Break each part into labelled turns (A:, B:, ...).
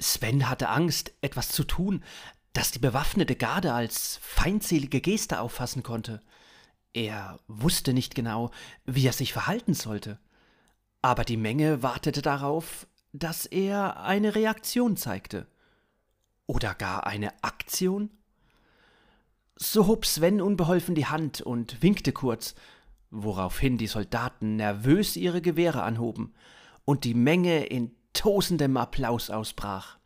A: Sven hatte Angst, etwas zu tun, das die bewaffnete Garde als feindselige Geste auffassen konnte. Er wusste nicht genau, wie er sich verhalten sollte. Aber die Menge wartete darauf, dass er eine Reaktion zeigte. Oder gar eine Aktion? So hob Sven unbeholfen die Hand und winkte kurz, woraufhin die Soldaten nervös ihre Gewehre anhoben und die Menge in tosendem Applaus ausbrach.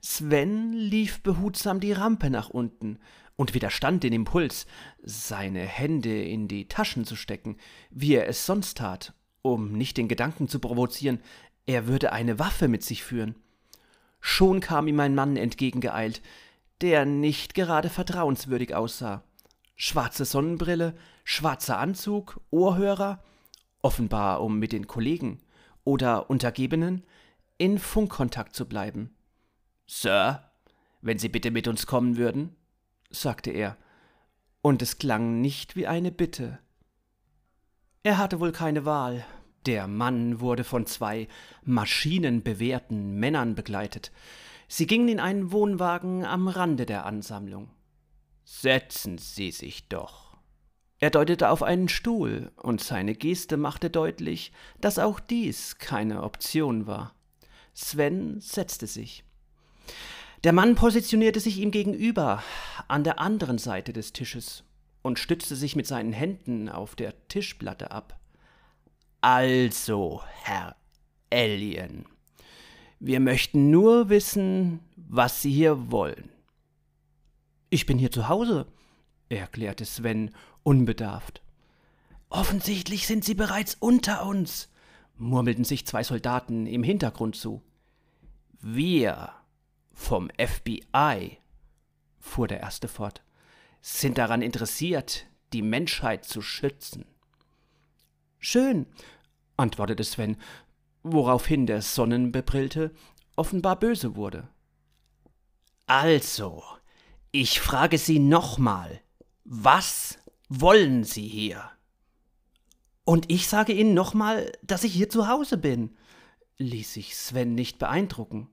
A: Sven lief behutsam die Rampe nach unten und widerstand den Impuls, seine Hände in die Taschen zu stecken, wie er es sonst tat, um nicht den Gedanken zu provozieren, er würde eine Waffe mit sich führen. Schon kam ihm ein Mann entgegengeeilt, der nicht gerade vertrauenswürdig aussah. Schwarze Sonnenbrille, schwarzer Anzug, Ohrhörer, offenbar um mit den Kollegen oder Untergebenen in Funkkontakt zu bleiben. Sir, wenn Sie bitte mit uns kommen würden, sagte er, und es klang nicht wie eine Bitte. Er hatte wohl keine Wahl. Der Mann wurde von zwei maschinenbewehrten Männern begleitet. Sie gingen in einen Wohnwagen am Rande der Ansammlung. Setzen Sie sich doch. Er deutete auf einen Stuhl, und seine Geste machte deutlich, dass auch dies keine Option war. Sven setzte sich. Der Mann positionierte sich ihm gegenüber, an der anderen Seite des Tisches, und stützte sich mit seinen Händen auf der Tischplatte ab. Also, Herr Alien, wir möchten nur wissen, was Sie hier wollen. Ich bin hier zu Hause, erklärte Sven unbedarft. Offensichtlich sind Sie bereits unter uns, murmelten sich zwei Soldaten im Hintergrund zu. Wir vom FBI, fuhr der erste fort, sind daran interessiert, die Menschheit zu schützen. Schön, antwortete Sven, woraufhin der Sonnenbebrillte offenbar böse wurde. Also, ich frage Sie nochmal, was wollen Sie hier? Und ich sage Ihnen nochmal, dass ich hier zu Hause bin, ließ sich Sven nicht beeindrucken.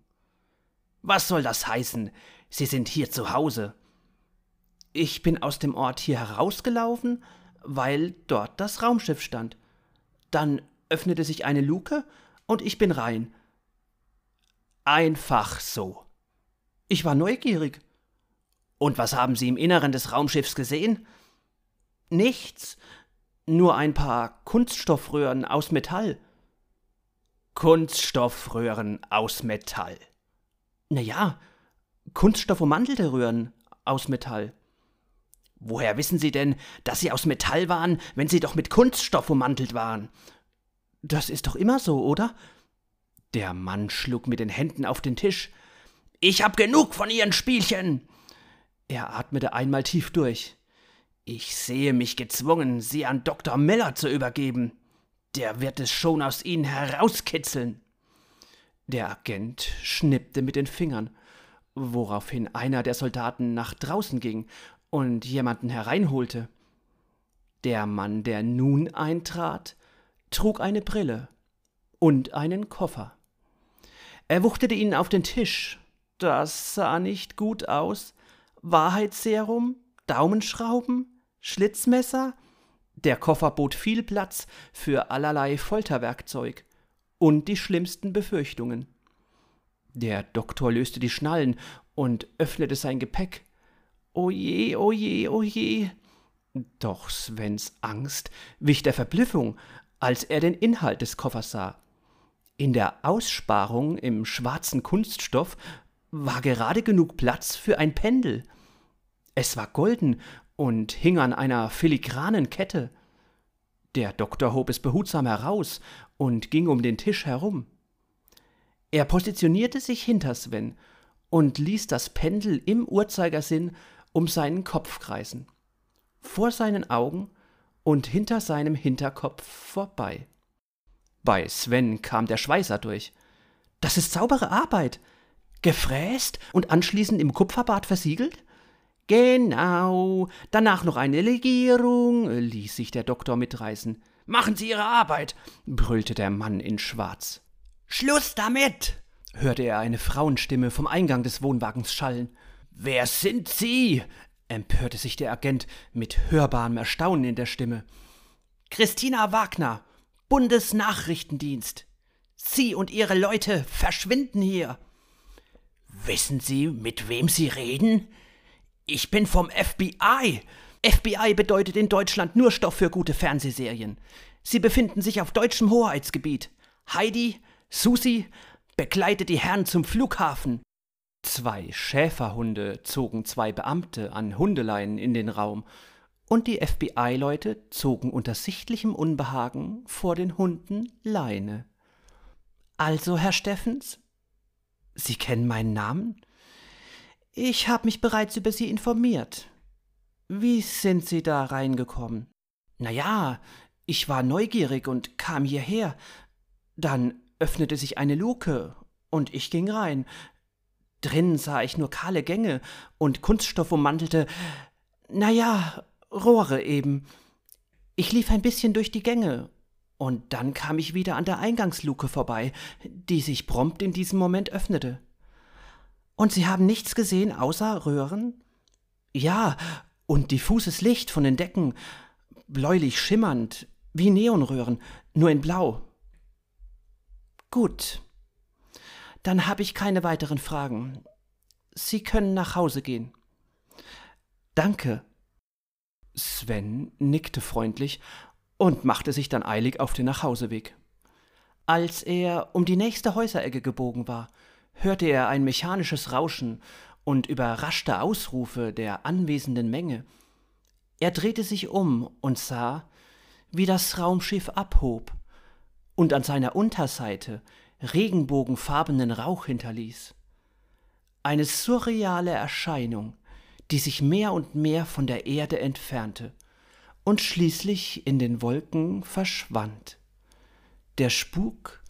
A: Was soll das heißen? Sie sind hier zu Hause. Ich bin aus dem Ort hier herausgelaufen, weil dort das Raumschiff stand. Dann öffnete sich eine Luke und ich bin rein. Einfach so. Ich war neugierig. Und was haben Sie im Inneren des Raumschiffs gesehen? Nichts. Nur ein paar Kunststoffröhren aus Metall. Kunststoffröhren aus Metall. Na ja, Kunststoffummantelte Röhren aus Metall. Woher wissen Sie denn, dass sie aus Metall waren, wenn sie doch mit Kunststoff ummantelt waren? Das ist doch immer so, oder? Der Mann schlug mit den Händen auf den Tisch. Ich hab genug von Ihren Spielchen. Er atmete einmal tief durch. Ich sehe mich gezwungen, Sie an Dr. Miller zu übergeben. Der wird es schon aus Ihnen herauskitzeln. Der Agent schnippte mit den Fingern, woraufhin einer der Soldaten nach draußen ging und jemanden hereinholte. Der Mann, der nun eintrat, trug eine Brille und einen Koffer. Er wuchtete ihn auf den Tisch. Das sah nicht gut aus. Wahrheitsserum, Daumenschrauben, Schlitzmesser. Der Koffer bot viel Platz für allerlei Folterwerkzeug und die schlimmsten Befürchtungen. Der Doktor löste die Schnallen und öffnete sein Gepäck. Oje, oje, oje. Doch Svens Angst wich der Verblüffung, als er den Inhalt des Koffers sah. In der Aussparung im schwarzen Kunststoff war gerade genug Platz für ein Pendel. Es war golden und hing an einer filigranen Kette. Der Doktor hob es behutsam heraus und ging um den Tisch herum. Er positionierte sich hinter Sven und ließ das Pendel im Uhrzeigersinn um seinen Kopf kreisen. Vor seinen Augen und hinter seinem Hinterkopf vorbei. Bei Sven kam der Schweißer durch. Das ist saubere Arbeit. Gefräst und anschließend im Kupferbad versiegelt? Genau. Danach noch eine Legierung, ließ sich der Doktor mitreißen. Machen Sie Ihre Arbeit, brüllte der Mann in Schwarz. Schluss damit! hörte er eine Frauenstimme vom Eingang des Wohnwagens schallen. Wer sind Sie? empörte sich der Agent mit hörbarem Erstaunen in der Stimme. Christina Wagner, Bundesnachrichtendienst. Sie und Ihre Leute verschwinden hier. Wissen Sie, mit wem Sie reden? Ich bin vom FBI. FBI bedeutet in Deutschland nur Stoff für gute Fernsehserien. Sie befinden sich auf deutschem Hoheitsgebiet. Heidi, Susi, begleitet die Herren zum Flughafen. Zwei Schäferhunde zogen zwei Beamte an Hundeleien in den Raum, und die FBI-Leute zogen unter sichtlichem Unbehagen vor den Hunden Leine. Also, Herr Steffens? Sie kennen meinen Namen? Ich habe mich bereits über Sie informiert. Wie sind Sie da reingekommen? Na ja, ich war neugierig und kam hierher. Dann öffnete sich eine Luke und ich ging rein. Drin sah ich nur kahle Gänge und Kunststoff ummantelte, na ja, Rohre eben. Ich lief ein bisschen durch die Gänge und dann kam ich wieder an der Eingangsluke vorbei, die sich prompt in diesem Moment öffnete. Und Sie haben nichts gesehen außer Röhren? Ja, und diffuses Licht von den Decken, bläulich schimmernd, wie Neonröhren, nur in Blau. Gut. Dann habe ich keine weiteren Fragen. Sie können nach Hause gehen. Danke. Sven nickte freundlich und machte sich dann eilig auf den Nachhauseweg. Als er um die nächste Häuserecke gebogen war, hörte er ein mechanisches Rauschen und überraschte Ausrufe der anwesenden Menge. Er drehte sich um und sah, wie das Raumschiff abhob und an seiner Unterseite regenbogenfarbenen Rauch hinterließ. Eine surreale Erscheinung, die sich mehr und mehr von der Erde entfernte und schließlich in den Wolken verschwand. Der Spuk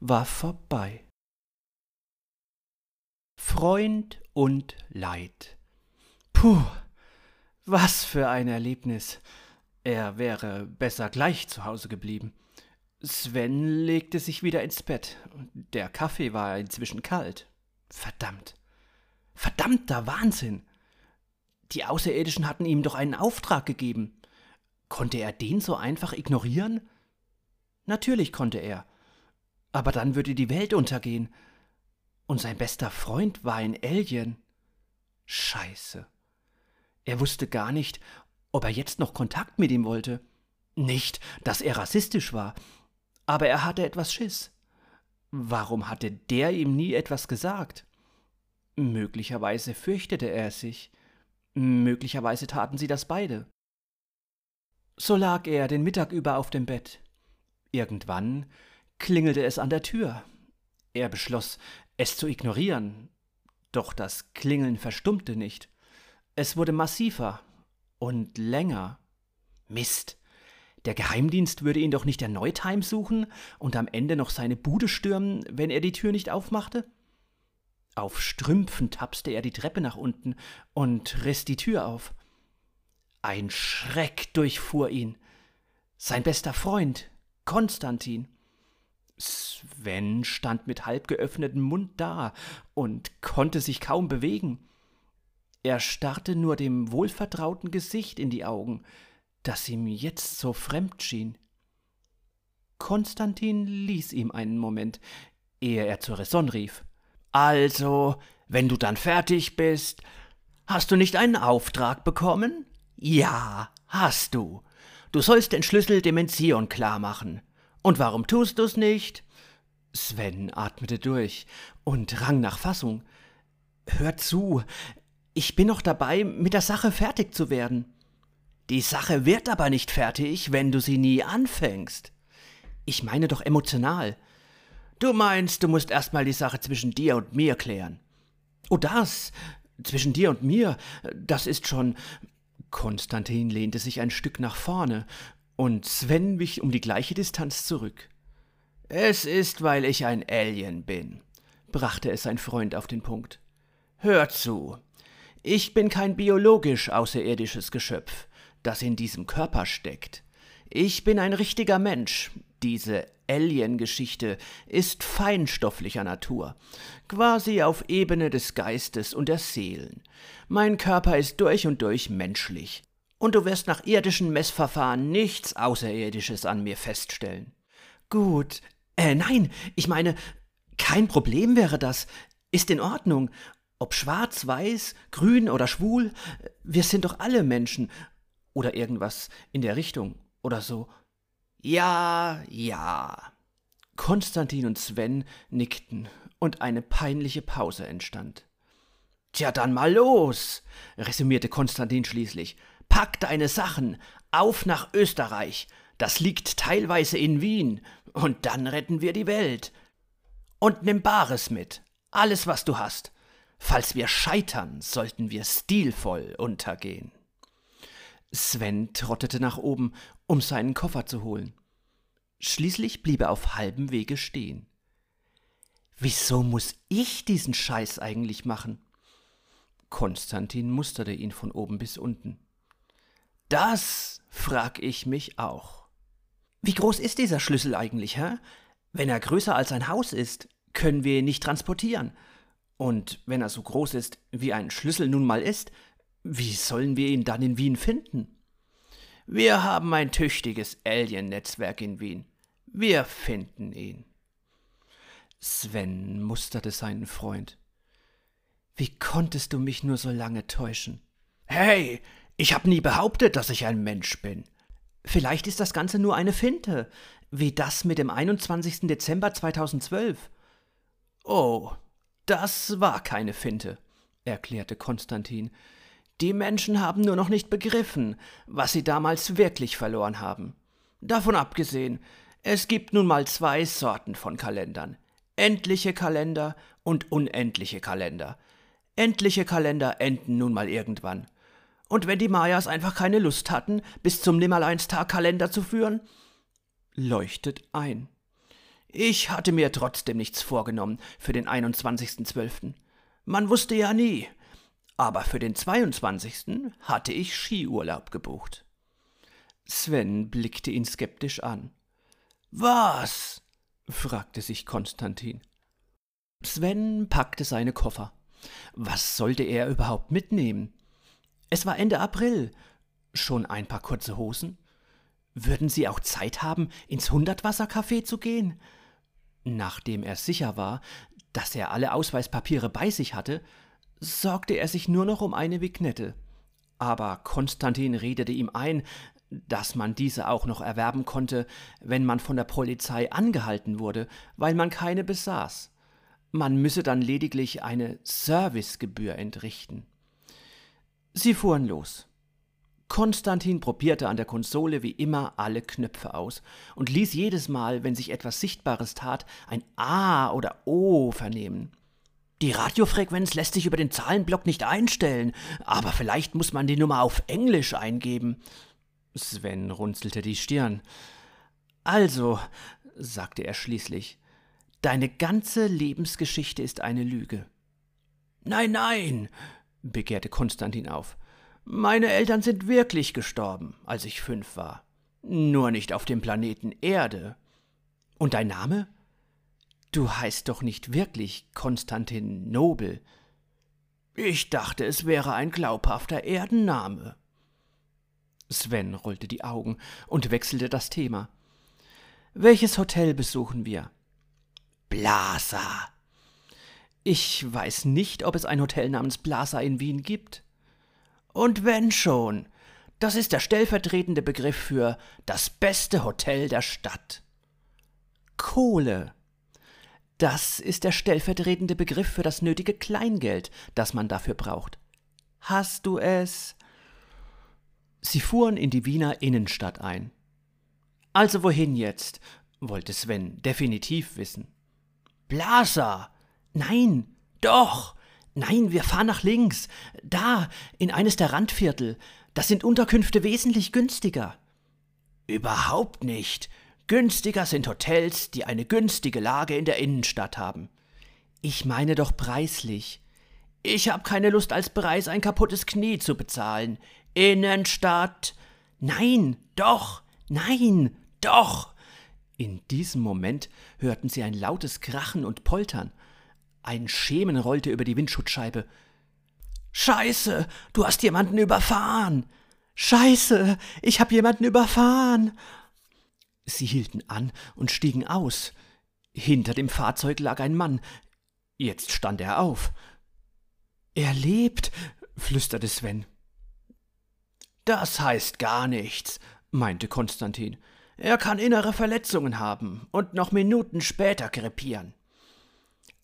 A: war vorbei. Freund und Leid. Puh, was für ein Erlebnis. Er wäre besser gleich zu Hause geblieben. Sven legte sich wieder ins Bett. Der Kaffee war inzwischen kalt. Verdammt. Verdammter Wahnsinn. Die Außerirdischen hatten ihm doch einen Auftrag gegeben. Konnte er den so einfach ignorieren? Natürlich konnte er. Aber dann würde die Welt untergehen. Und sein bester Freund war ein Alien. Scheiße. Er wusste gar nicht, ob er jetzt noch Kontakt mit ihm wollte. Nicht, dass er rassistisch war, aber er hatte etwas Schiss. Warum hatte der ihm nie etwas gesagt? Möglicherweise fürchtete er sich. Möglicherweise taten sie das beide. So lag er den Mittag über auf dem Bett. Irgendwann klingelte es an der Tür. Er beschloss, es zu ignorieren. Doch das Klingeln verstummte nicht. Es wurde massiver und länger. Mist. Der Geheimdienst würde ihn doch nicht erneut heimsuchen und am Ende noch seine Bude stürmen, wenn er die Tür nicht aufmachte? Auf Strümpfen tapste er die Treppe nach unten und riss die Tür auf. Ein Schreck durchfuhr ihn. Sein bester Freund, Konstantin. Sven stand mit halb geöffnetem Mund da und konnte sich kaum bewegen. Er starrte nur dem wohlvertrauten Gesicht in die Augen, das ihm jetzt so fremd schien. Konstantin ließ ihm einen Moment, ehe er zur Raison rief. Also, wenn du dann fertig bist, hast du nicht einen Auftrag bekommen? Ja, hast du. Du sollst den Schlüssel dem Enzion klar machen. Und warum tust du's nicht? Sven atmete durch und rang nach Fassung. Hör zu, ich bin noch dabei, mit der Sache fertig zu werden. Die Sache wird aber nicht fertig, wenn du sie nie anfängst. Ich meine doch emotional. Du meinst, du musst erstmal die Sache zwischen dir und mir klären. Oh, das, zwischen dir und mir, das ist schon. Konstantin lehnte sich ein Stück nach vorne und Sven wich um die gleiche Distanz zurück. Es ist, weil ich ein Alien bin, brachte es sein Freund auf den Punkt. Hör zu. Ich bin kein biologisch außerirdisches Geschöpf, das in diesem Körper steckt. Ich bin ein richtiger Mensch. Diese Alien-Geschichte ist feinstofflicher Natur, quasi auf Ebene des Geistes und der Seelen. Mein Körper ist durch und durch menschlich. Und du wirst nach irdischen Messverfahren nichts Außerirdisches an mir feststellen. Gut. Äh, nein, ich meine, kein Problem wäre das. Ist in Ordnung. Ob schwarz, weiß, grün oder schwul, wir sind doch alle Menschen. Oder irgendwas in der Richtung oder so. Ja, ja. Konstantin und Sven nickten und eine peinliche Pause entstand. Tja, dann mal los, resümierte Konstantin schließlich. Pack deine Sachen, auf nach Österreich. Das liegt teilweise in Wien, und dann retten wir die Welt. Und nimm Bares mit, alles, was du hast. Falls wir scheitern, sollten wir stilvoll untergehen. Sven trottete nach oben, um seinen Koffer zu holen. Schließlich blieb er auf halbem Wege stehen. Wieso muss ich diesen Scheiß eigentlich machen? Konstantin musterte ihn von oben bis unten. Das frag ich mich auch. Wie groß ist dieser Schlüssel eigentlich, hä? Wenn er größer als ein Haus ist, können wir ihn nicht transportieren. Und wenn er so groß ist, wie ein Schlüssel nun mal ist, wie sollen wir ihn dann in Wien finden? Wir haben ein tüchtiges Alien-Netzwerk in Wien. Wir finden ihn. Sven musterte seinen Freund. Wie konntest du mich nur so lange täuschen? Hey, ich hab nie behauptet, dass ich ein Mensch bin. Vielleicht ist das Ganze nur eine Finte, wie das mit dem 21. Dezember 2012. Oh, das war keine Finte, erklärte Konstantin. Die Menschen haben nur noch nicht begriffen, was sie damals wirklich verloren haben. Davon abgesehen, es gibt nun mal zwei Sorten von Kalendern. Endliche Kalender und unendliche Kalender. Endliche Kalender enden nun mal irgendwann. Und wenn die Mayas einfach keine Lust hatten, bis zum Nimmerleinstag Kalender zu führen, leuchtet ein. Ich hatte mir trotzdem nichts vorgenommen für den 21.12. Man wusste ja nie. Aber für den 22. hatte ich Skiurlaub gebucht. Sven blickte ihn skeptisch an. Was? fragte sich Konstantin. Sven packte seine Koffer. Was sollte er überhaupt mitnehmen? Es war Ende April. Schon ein paar kurze Hosen? Würden sie auch Zeit haben, ins Hundertwassercafé zu gehen? Nachdem er sicher war, dass er alle Ausweispapiere bei sich hatte, sorgte er sich nur noch um eine Vignette. Aber Konstantin redete ihm ein, dass man diese auch noch erwerben konnte, wenn man von der Polizei angehalten wurde, weil man keine besaß. Man müsse dann lediglich eine Servicegebühr entrichten. Sie fuhren los. Konstantin probierte an der Konsole wie immer alle Knöpfe aus und ließ jedes Mal, wenn sich etwas Sichtbares tat, ein A oder O vernehmen. Die Radiofrequenz lässt sich über den Zahlenblock nicht einstellen, aber vielleicht muss man die Nummer auf Englisch eingeben. Sven runzelte die Stirn. Also, sagte er schließlich, deine ganze Lebensgeschichte ist eine Lüge. Nein, nein, begehrte Konstantin auf. Meine Eltern sind wirklich gestorben, als ich fünf war. Nur nicht auf dem Planeten Erde. Und dein Name? Du heißt doch nicht wirklich Konstantin Nobel. Ich dachte, es wäre ein glaubhafter Erdenname. Sven rollte die Augen und wechselte das Thema. Welches Hotel besuchen wir? Blasa. Ich weiß nicht, ob es ein Hotel namens Blasa in Wien gibt. Und wenn schon, das ist der stellvertretende Begriff für das beste Hotel der Stadt. Kohle. Das ist der stellvertretende Begriff für das nötige Kleingeld, das man dafür braucht. Hast du es? Sie fuhren in die Wiener Innenstadt ein. Also wohin jetzt? wollte Sven definitiv wissen. Blasa. Nein, doch. Nein, wir fahren nach links. Da, in eines der Randviertel. Das sind Unterkünfte wesentlich günstiger. Überhaupt nicht. Günstiger sind Hotels, die eine günstige Lage in der Innenstadt haben. Ich meine doch preislich. Ich hab keine Lust, als Preis ein kaputtes Knie zu bezahlen. Innenstadt. Nein, doch, Nein, doch. In diesem Moment hörten sie ein lautes Krachen und Poltern. Ein Schemen rollte über die Windschutzscheibe. Scheiße, du hast jemanden überfahren. Scheiße, ich hab jemanden überfahren. Sie hielten an und stiegen aus. Hinter dem Fahrzeug lag ein Mann. Jetzt stand er auf. Er lebt, flüsterte Sven. Das heißt gar nichts, meinte Konstantin. Er kann innere Verletzungen haben und noch Minuten später krepieren.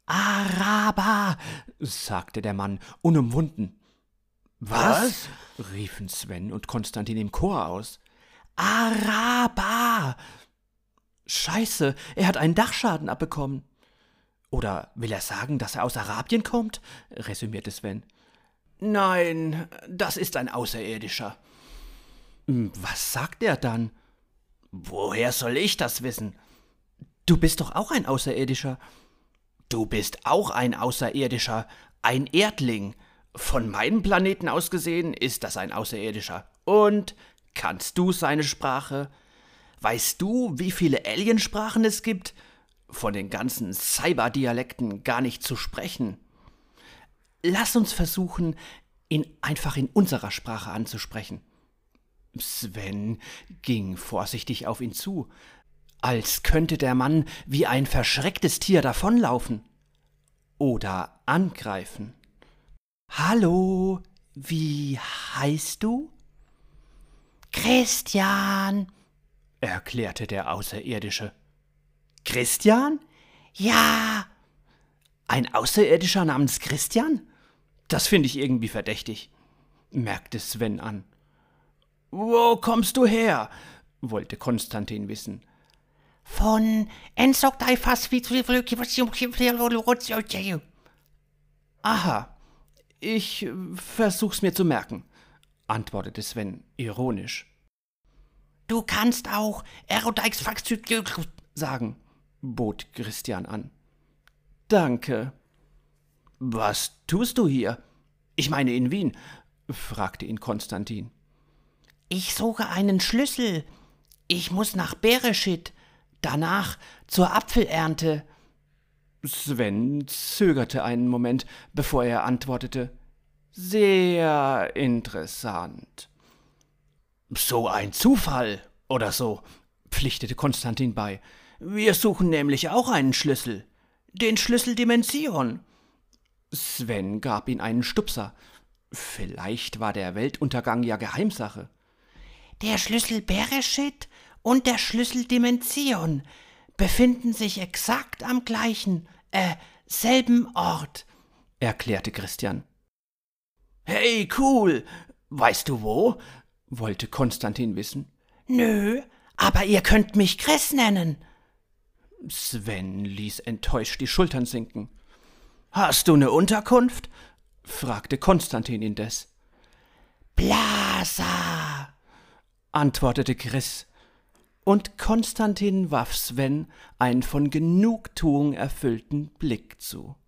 A: Araber, sagte der Mann, unumwunden. Was? Was? riefen Sven und Konstantin im Chor aus. Araber! Scheiße, er hat einen Dachschaden abbekommen. Oder will er sagen, dass er aus Arabien kommt? resümierte Sven. Nein, das ist ein Außerirdischer. Hm, was sagt er dann? Woher soll ich das wissen? Du bist doch auch ein Außerirdischer. Du bist auch ein Außerirdischer, ein Erdling. Von meinem Planeten aus gesehen ist das ein Außerirdischer. Und kannst du seine Sprache? Weißt du, wie viele Aliensprachen es gibt? Von den ganzen Cyberdialekten gar nicht zu sprechen. Lass uns versuchen, ihn einfach in unserer Sprache anzusprechen. Sven ging vorsichtig auf ihn zu, als könnte der Mann wie ein verschrecktes Tier davonlaufen oder angreifen. Hallo, wie heißt du? Christian, erklärte der Außerirdische. Christian? Ja. Ein Außerirdischer namens Christian? Das finde ich irgendwie verdächtig, merkte Sven an. Wo kommst du her? wollte Konstantin wissen. Von Aha, ich versuch's mir zu merken, antwortete Sven ironisch. Du kannst auch Erodeix sagen, bot Christian an. Danke. Was tust du hier? Ich meine in Wien, fragte ihn Konstantin. Ich suche einen Schlüssel. Ich muss nach Bereschit, danach zur Apfelernte. Sven zögerte einen Moment, bevor er antwortete. Sehr interessant. So ein Zufall oder so, pflichtete Konstantin bei. Wir suchen nämlich auch einen Schlüssel. Den Schlüssel Dimension. Sven gab ihm einen Stupser. Vielleicht war der Weltuntergang ja Geheimsache. Der Schlüssel Bereshit und der Schlüssel Dimension befinden sich exakt am gleichen, äh, selben Ort, erklärte Christian. Hey, cool. Weißt du wo? wollte Konstantin wissen. Nö, aber ihr könnt mich Chris nennen. Sven ließ enttäuscht die Schultern sinken. Hast du ne Unterkunft? fragte Konstantin indes. Blasa, antwortete Chris, und Konstantin warf Sven einen von Genugtuung erfüllten Blick zu.